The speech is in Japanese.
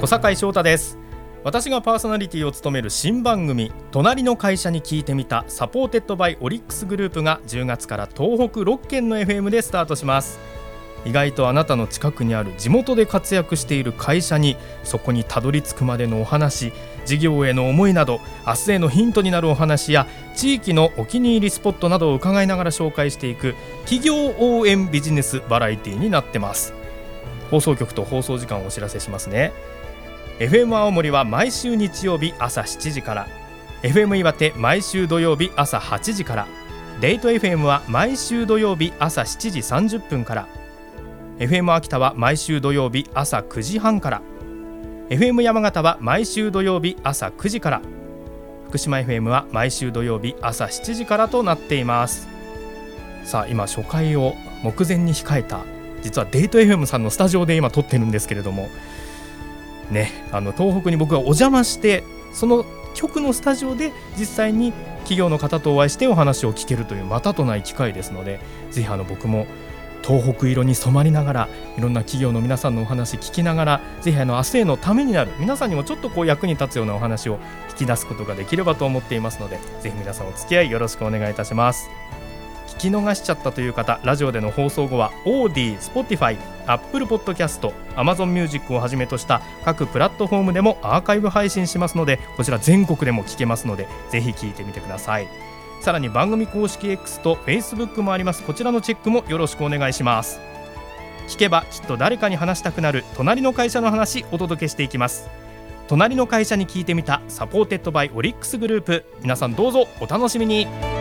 小坂翔太です。私がパーソナリティを務める新番組となりのカイシャに聞いてみた supported by オリックスグループが10月から東北6県の FM でスタートします。意外とあなたの近くにある地元で活躍している会社にそこにたどり着くまでのお話事業への思いなど明日へのヒントになるお話や地域のお気に入りスポットなどを伺いながら紹介していく企業応援ビジネスバラエティになってます。放送局と放送時間をお知らせしますね。FM 青森は毎週日曜日朝7時から。FM 岩手毎週土曜日朝8時から。デート FM は毎週土曜日朝7時30分から。FM 秋田は毎週土曜日朝9時半から。FM 山形は毎週土曜日朝9時から。福島 FM は毎週土曜日朝7時からとなっています。さあ今初回を目前に控えた実はデート FM さんのスタジオで今撮ってるんですけれどもね、あの東北に僕がお邪魔してその局のスタジオで実際に企業の方とお会いしてお話を聞けるというまたとない機会ですのでぜひあの僕も東北色に染まりながらいろんな企業の皆さんのお話聞きながらぜひあの明日へのためになる皆さんにもちょっとこう役に立つようなお話を引き出すことができればと思っていますのでぜひ皆さんお付き合いよろしくお願いいたします。聞き逃しちゃったという方ラジオでの放送後は OD、Spotify、Apple Podcast、Amazon Music をはじめとした各プラットフォームでもアーカイブ配信しますのでこちら全国でも聞けますのでぜひ聞いてみてください。さらに番組公式 X と Facebook もあります。こちらのチェックもよろしくお願いします。聞けばきっと誰かに話したくなる隣の会社の話お届けしていきます。となりのカイシャに聞いてみた supported by オリックスグループ。皆さんどうぞお楽しみに。